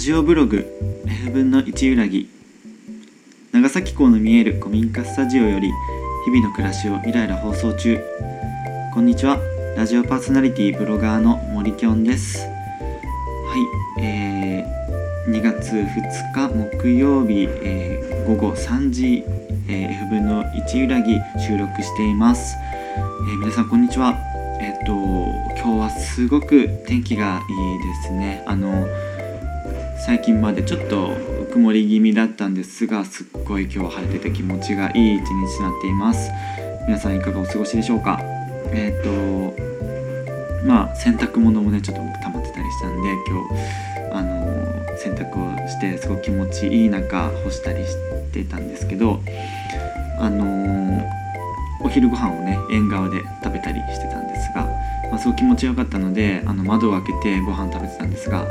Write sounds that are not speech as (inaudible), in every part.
ジオブログ F 分の1裏木長崎港の見える古民家スタジオより日々の暮らしをイライラ放送中。こんにちは。ラジオパーソナリティブロガーの森きょんです。はいえー、2月2日木曜日、えー、午後3時、えー、F 分の1裏木収録しています、えー、皆さんこんにちは。えっ、と今日はすごく天気がいいですね。あの最近までちょっと曇り気味だったんですがすっごい今日晴れてて気持ちがいい一日となっています。皆さんいかがお過ごしでしょうか？えっ、ー、とまあ洗濯物もねちょっと溜まってたりしたんで今日あの洗濯をしてすごく気持ちいい中干したりしてたんですけどあのお昼ご飯をね縁側で食べたりしてたんですが、まあ、すごく気持ちよかったのであの窓を開けてご飯食べてたんですが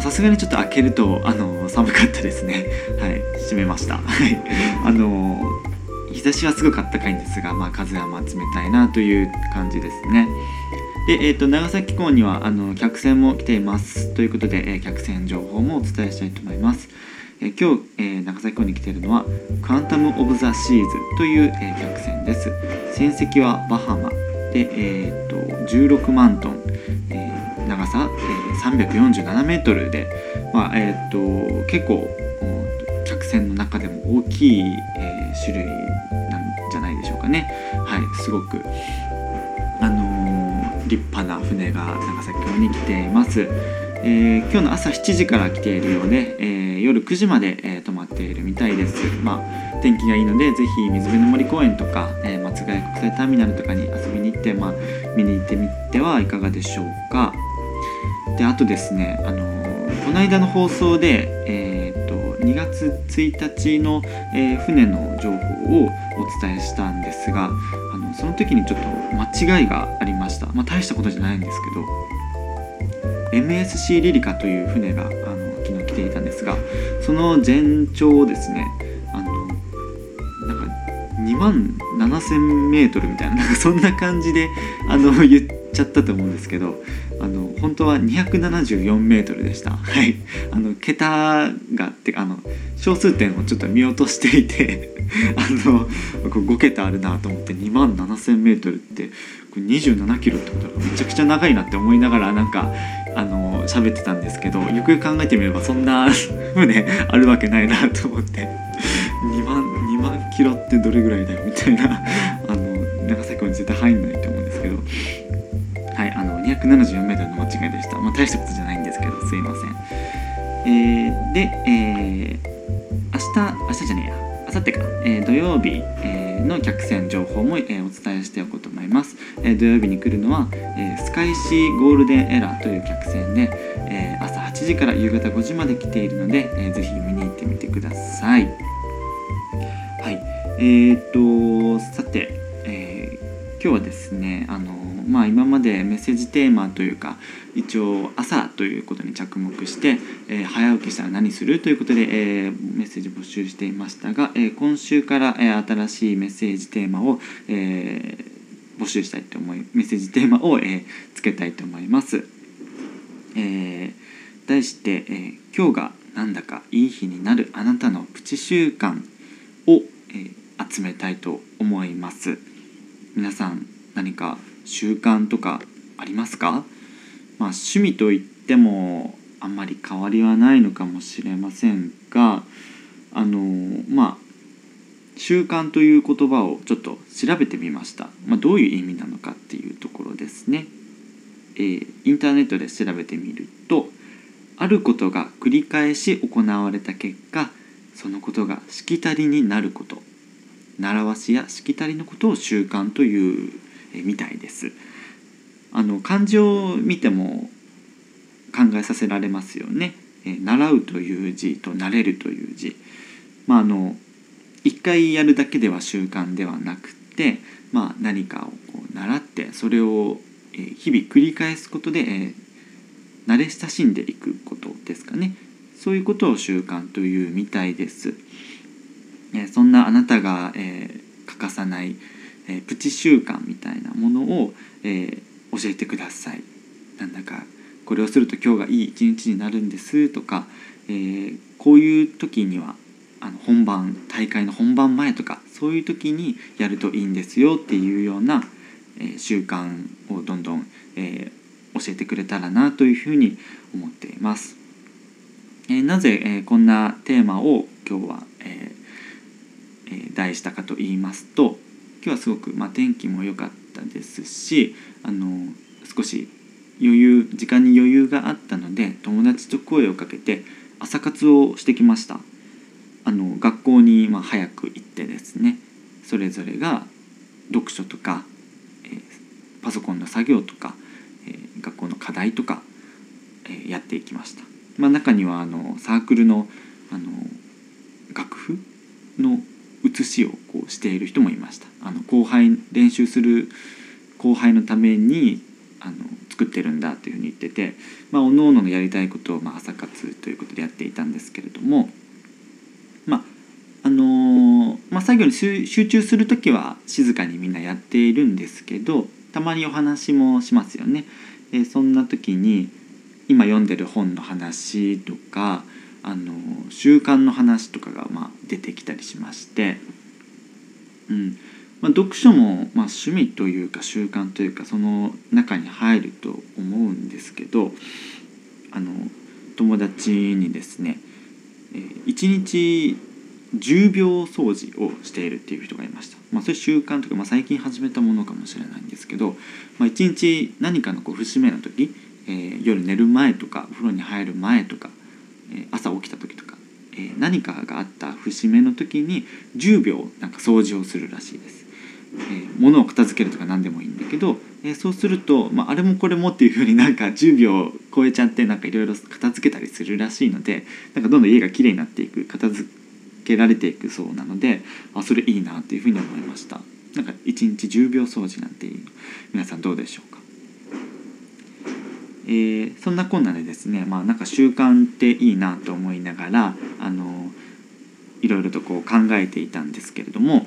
さすがにちょっと開けるとあの寒かったですね。(laughs) はい。閉めました。(laughs) はい。あの日差しはすごくあったかいんですが、まあ、風はまあ冷たいなという感じですね。で、えーと、長崎港にはあの客船も来ていますということで、えー、客船情報もお伝えしたいと思います、えー、今日、えー、長崎港に来ているのはクアンタム・オブ・ザ・シーズという、え客船です。船籍はバハマで、えーと、16万トン、え長さ、えー、347メートルで、まあえーと、結構客船の中でも大きい、えー、種類なんじゃないでしょうかね。はい、すごく、あのー、立派な船が長崎港に来ています。えー、今日の朝7時から来ているようで、えー、夜9時まで、えー、泊まっているみたいです。まあ、天気がいいので、ぜひ水辺の森公園とか、えー、松ヶ谷国際ターミナルとかに遊びに行って、まあ、見に行ってみてはいかがでしょうか。であとですねあのこの間の放送で、えーと、2月1日の、えー、船の情報をお伝えしたんですがあのその時にちょっと間違いがありました、まあ、大したことじゃないんですけど MSC リリカという船があの昨日来ていたんですがその全長をですねあのなんか2万7000メートルみたいななんかそんな感じであの言っちゃったと思うんですけどあの本当は274メートルでした。(laughs) はい、あの桁がってあの小数点をちょっと見落としていて (laughs) あのこ5桁あるなと思って2万7000メートルってこれ27キロってことはめちゃくちゃ長いなって思いながらなんかあの喋ってたんですけどよくよく考えてみればそんな船 (laughs) あるわけないなと思って2万2万キロってどれぐらいだよみたいなあの長崎に絶対入んないとあの 274m の間違いでした。まあ、大したことじゃないんですけど、すいません。えー、で、えー、明日、明日じゃねえや、明後日か、えー、土曜日、えー、の客船情報も、えー、お伝えしておこうと思います。えー、土曜日に来るのは、えー、スカイシーゴールデンエラーという客船で、えー、朝8時から夕方5時まで来ているので、えー、ぜひ見に行ってみてください。はい。えー、っと、さて、えー、今日はですね、あのまあ、今までメッセージテーマというか一応朝ということに着目して、えー、早起きしたら何するということで、えー、メッセージ募集していましたが、えー、今週から、え新しいメッセージテーマを、え募集したいと思いメッセージテーマを、えつけたいと思います。え題して、え今日がなんだかいい日になるあなたのプチ習慣」を、え集めたいと思います。皆さん何か習慣とかありますか、まあ、趣味といってもあんまり変わりはないのかもしれませんがあのまあ習慣という言葉をちょっと調べてみました、まあ、どういう意味なのかっていうところですね、えー、インターネットで調べてみるとあることが繰り返し行われた結果そのことがしきたりになること。習わしやしきたりのことを習慣というみたいです。あの漢字を見ても考えさせられますよね。え習うという字と慣れるという字。まああの一回やるだけでは習慣ではなくて、まあ、何かをこう習ってそれを日々繰り返すことで、え慣れ親しんでいくことですかねそういうことを習慣というみたいです。えそんなあなたが、え欠かさないえー、プチ習慣みたいなものを、えー、教えてください。なんだかこれをすると今日がいい一日になるんですとか、えー、こういう時にはあの本番大会の本番前とかそういう時にやるといいんですよっていうような、え、習慣をどんどん、え、教えてくれたらなというふうに思っています。え、なぜ、え、こんなテーマを今日は、え、題したかと言いますと今日はすごく、まあ、天気も良かったですしあの少し余裕時間に余裕があったので友達と声をかけて朝活をしてきました。あの学校にまあ早く行ってですねそれぞれが読書とか、えー、パソコンの作業とか、えー、学校の課題とか、えー、やっていきました、まあ、中にはあのサークルのあの楽譜の写しをこうしている人もいましたあの後輩練習する後輩のためにあの作ってるんだというふうに言ってて、まあ、各々のやりたいことを、まあ、朝活ということでやっていたんですけれども、まああのー、まあ、作業に集中する時は静かにみんなやっているんですけどたまにお話もしますよね。えそんな時に今読んでる本の話とか、あの、習慣の話とかが、まあ、出てきたりしまして、うん。まあ、読書も、まあ、趣味というか習慣というかその中に入ると思うんですけどあの友達にですね1日10秒掃除をしているっていう人がいました、まあ、そういう習慣とか、まあ、最近始めたものかもしれないんですけど、まあ、1日何かのこう節目の時、えー、夜寝る前とかお風呂に入る前とか、朝起きた時とか、え、何かがあった節目の時に10秒なんか掃除をするらしいです。え、物を片付けるとか何でもいいんだけど、え、そうすると、まあ、あれもこれもっていうふうになんか10秒超えちゃってなんかいろいろ片付けたりするらしいのでなんかどんどん家がきれいになっていく片付けられていくそうなのであそれいいなっていうふうに思いましたなんか1日10秒掃除なんていう皆さんどうでしょうか？ー、そんなこんなでですねまあなんか習慣っていいなと思いながらあのいろいろとこう考えていたんですけれども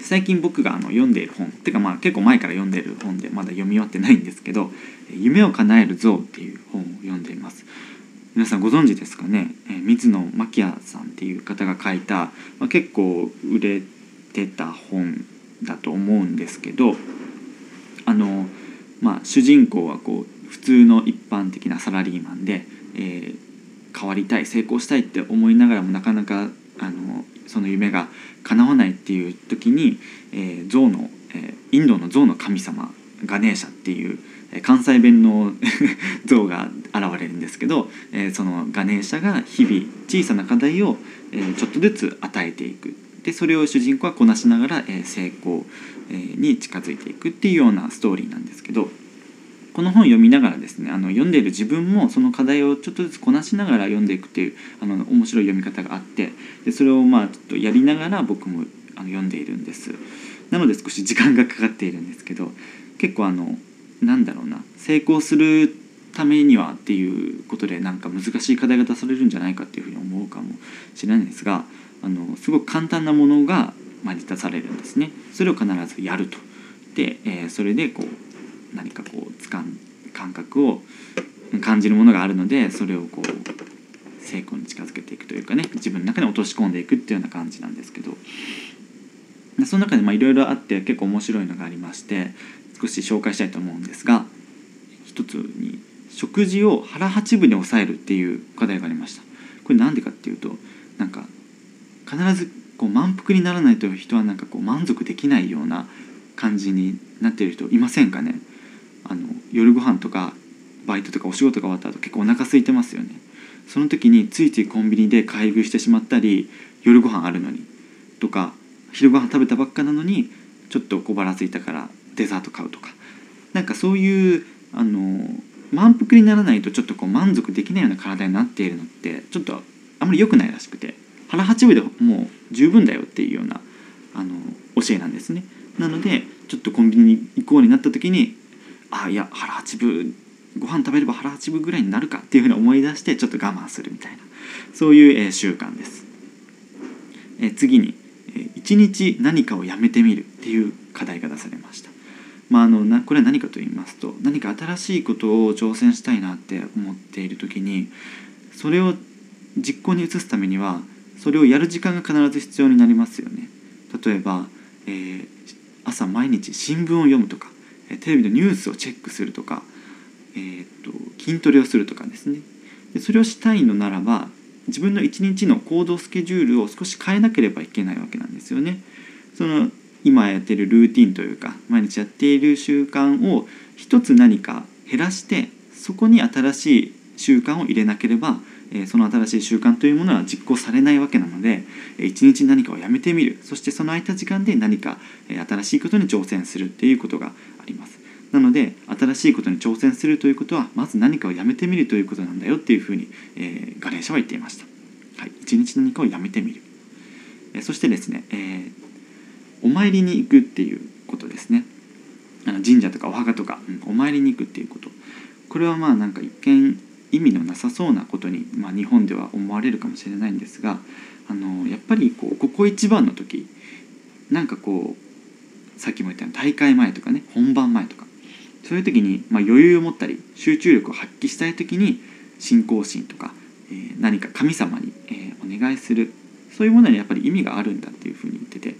最近僕があの読んでいる本っていうかまあ結構前から読んでる本でまだ読み終わってないんですけど「夢を叶える像」っていう本を読んでいます。皆さんご存知ですかね、え水野真紀也さんっていう方が書いた、まあ、結構売れてた本だと思うんですけどあのまあ主人公はこう普通の一般的なサラリーマンで、えー、変わりたい成功したいって思いながらもなかなかあのその夢が叶わないっていう時に、えー、象の、えー、インドの象の神様ガネーシャっていうえ関西弁の (laughs) 像が現れるんですけど、えー、そのガネーシャが日々小さな課題を、えー、ちょっとずつ与えていく。でそれを主人公はこなしながら、えー、成功、に近づいていくっていうようなストーリーなんですけど。この本読みながらですねあの読んでいる自分もその課題をちょっとずつこなしながら読んでいくっていうあの面白い読み方があってでそれをまあちょっとやりながら僕もあの読んでいるんです。なので少し時間がかかっているんですけど結構あのなんだろうな成功するためにはっていうことでなんか難しい課題が出されるんじゃないかっていうふうに思うかもしれないんですがあのすごく簡単なものがま出されるんですね。それを必ずやると。で、えー、それでこう何かこうつかん感覚を感じるものがあるのでそれをこう成功に近づけていくというかね自分の中に落とし込んでいくっていうような感じなんですけど。その中でいろいろあって結構面白いのがありまして少し紹介したいと思うんですが一つに食事を腹八分に抑えるっていう課題がありました。これ何でかっていうとなんか必ずこう満腹にならないと人はなんかこう満足できないような感じになっている人いませんかね？あの夜ご飯とかバイトとかお仕事が終わった後結構お腹空いてますよね。その時についついコンビニで買い食いしてしまったり夜ご飯あるのにとか昼ご飯食べたばっかなのにちょっと小腹空いたからデザート買うとか。なんかそういうあの満腹にならないとちょっとこう満足できないような体になっているのってちょっとあんまり良くないらしくて。腹八分でもう十分だよっていうようなあの教えなんですね。なのでちょっとコンビニに行こうになった時にあいや腹八分ご飯食べれば腹八分ぐらいになるかっていうふうに思い出してちょっと我慢するみたいな。そういう、えー、習慣です、えー、次に、えー、1日何かをやめてみるっていう課題が出されました。まあ、あのなこれは何かと言いますと何か新しいことを挑戦したいなって思っている時にそれを実行に移すためにはそれをやる時間が必ず必要になりますよね。例えば、えー、朝毎日新聞を読むとかテレビのニュースをチェックするとか、えー、っと筋トレをするとかですねでそれをしたいのならば自分の一日の行動スケジュールを少し変えなければいけないわけなんですよね。その今やってるルーティンというか毎日やっている習慣を一つ何か減らしてそこに新しい習慣を入れなければその新しい習慣というものは実行されないわけなので一日何かをやめてみる。そしてその空いた時間で何か新しいことに挑戦するっていうことがあります。なので新しいことに挑戦するということはまず何かをやめてみるということなんだよっていうふうに、えー、ガレーシャは言っていました、はい、一日何かをやめてみる、え、そしてですね、えー、お参りに行くっていうことですね。あの神社とかお墓とか、うん、お参りに行くっていうこと。これはまあなんか一見意味のなさそうなことに、まあ、日本では思われるかもしれないんですがあのやっぱりこうここ一番の時なんかこうさっきも言ったように大会前とかね本番前とかそういう時に、まあ、余裕を持ったり集中力を発揮したい時に信仰心とか、えー、何か神様に、えー、お願いするそういうものにやっぱり意味があるんだっていうふうに言ってて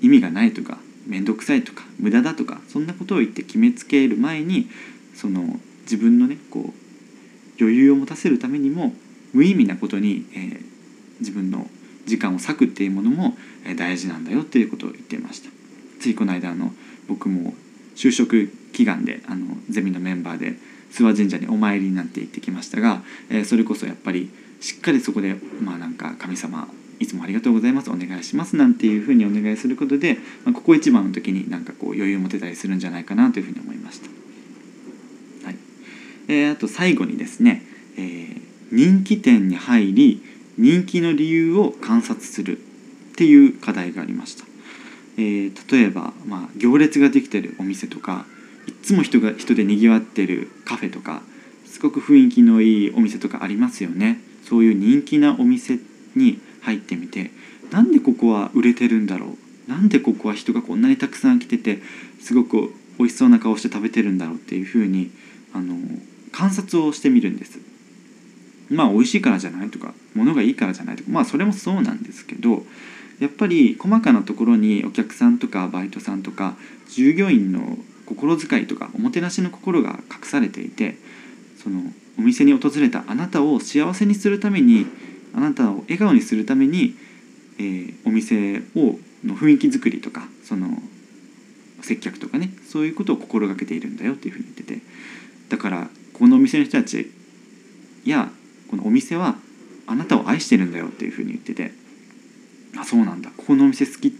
意味がないとか面倒くさいとか無駄だとかそんなことを言って決めつける前にその自分のねこう余裕を持たせるためにも無意味なことに、えー、自分の時間を割くっていうものも大事なんだよっていうことを言っていましたついこの間あの僕も就職祈願であのゼミのメンバーで諏訪神社にお参りになって行ってきましたが、えー、それこそやっぱりしっかりそこでまあなんか神様いつもありがとうございますお願いしますなんていうふうにお願いすることで、まあ、ここ一番の時になんかこう余裕を持てたりするんじゃないかなというふうに思いました。えー、あと最後にですね、えー、人気店に入り人気の理由を観察するっていう課題がありました。えー、例えば、まあ、行列ができてるお店とかいつも人が人でにぎわってるカフェとかすごく雰囲気のいいお店とかありますよねそういう人気なお店に入ってみてなんでここは売れてるんだろう？なんでここは人がこんなにたくさん来ててすごく美味しそうな顔して食べてるんだろうっていうふうにあの観察をしてみるんです。まあ美味しいからじゃないとか物がいいからじゃないとかまあそれもそうなんですけどやっぱり細かなところにお客さんとかバイトさんとか従業員の心遣いとかおもてなしの心が隠されていてそのお店に訪れたあなたを幸せにするためにあなたを笑顔にするために、えー、お店をの雰囲気作りとかその接客とかねそういうことを心がけているんだよっていうふうに言っててだからこのお店の人たちやこのお店はあなたを愛してるんだよっていうふうに言っててあそうなんだここのお店好き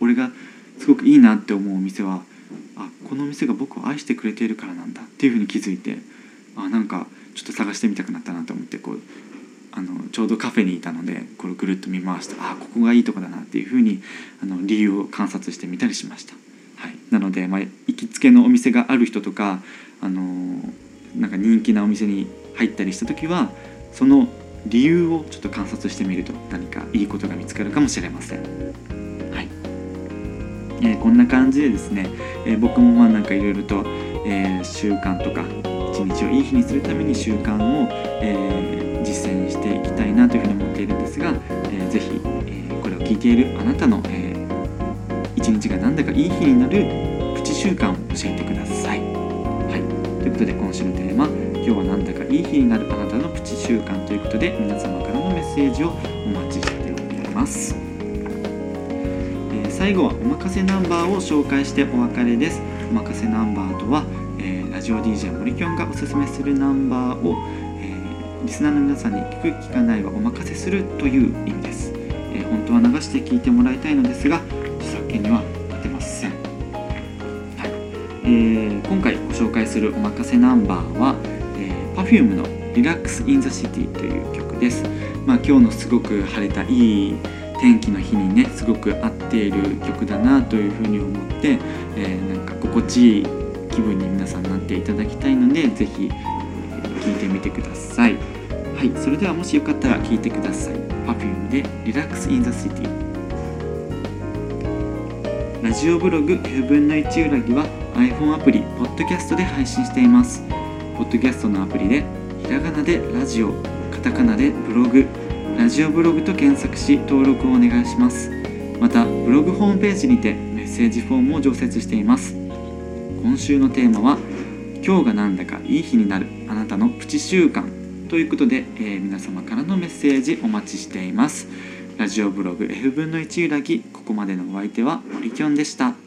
俺がすごくいいなって思うお店はあこのお店が僕を愛してくれているからなんだっていうふうに気づいてあなんかちょっと探してみたくなったなと思ってこうあのちょうどカフェにいたのでこれぐるっと見回してあここがいいとこだなっていうふうにあの理由を観察してみたりしました。はい、なので、まあ、行きつけのお店がある人とか、あのなんか人気なお店に入ったりした時はその理由をちょっと観察してみると何かいいことが見つかるかもしれません。はいえー、こんな感じでですね、えー、僕もまあなんかいろいろと、えー、習慣とか一日をいい日にするために習慣を、え実践していきたいなというふうに思っているんですが、えー、ぜひ、えこれを聞いているあなたの、え一日がなんだかいい日になるプチ習慣を教えてください。ということで今週のテーマ「今日はなんだかいい日になるあなたのプチ習慣」ということで皆様からのメッセージをお待ちしております。え最後はおまかせナンバーを紹介してお別れです。おまかせナンバーとは、えー、ラジオ DJ 森きょんがおすすめするナンバーを、えー、リスナーの皆さんに聞く聞かないはお任せするという意味です、えー、本当は流して聞いてもらいたいのですが著作権には、えー、今回ご紹介するおまかせナンバーは、えー、Perfume の「リラックス・イン・ザ・シティ」という曲です、まあ、今日のすごく晴れたいい天気の日にねすごく合っている曲だなというふうに思って、えー、なんか心地いい気分に皆さんなっていただきたいので是非聴いてみてください。はいそれではもしよかったら聴いてください。Perfume で「リラックス・イン・ザ・シティ」ラジオブログ1分の1裏木は iPhone アプリ、ポッドキャストで配信しています。ポッドキャストのアプリで、ひらがなでラジオ、カタカナでブログ、ラジオブログと検索し登録をお願いします。またブログホームページにてメッセージフォームを常設しています。今週のテーマは今日がなんだかいい日になるあなたのプチ習慣。ということで、えー、皆様からのメッセージお待ちしています。ラジオブログ F 分の1揺らぎここまでのお相手はオリキョンでした。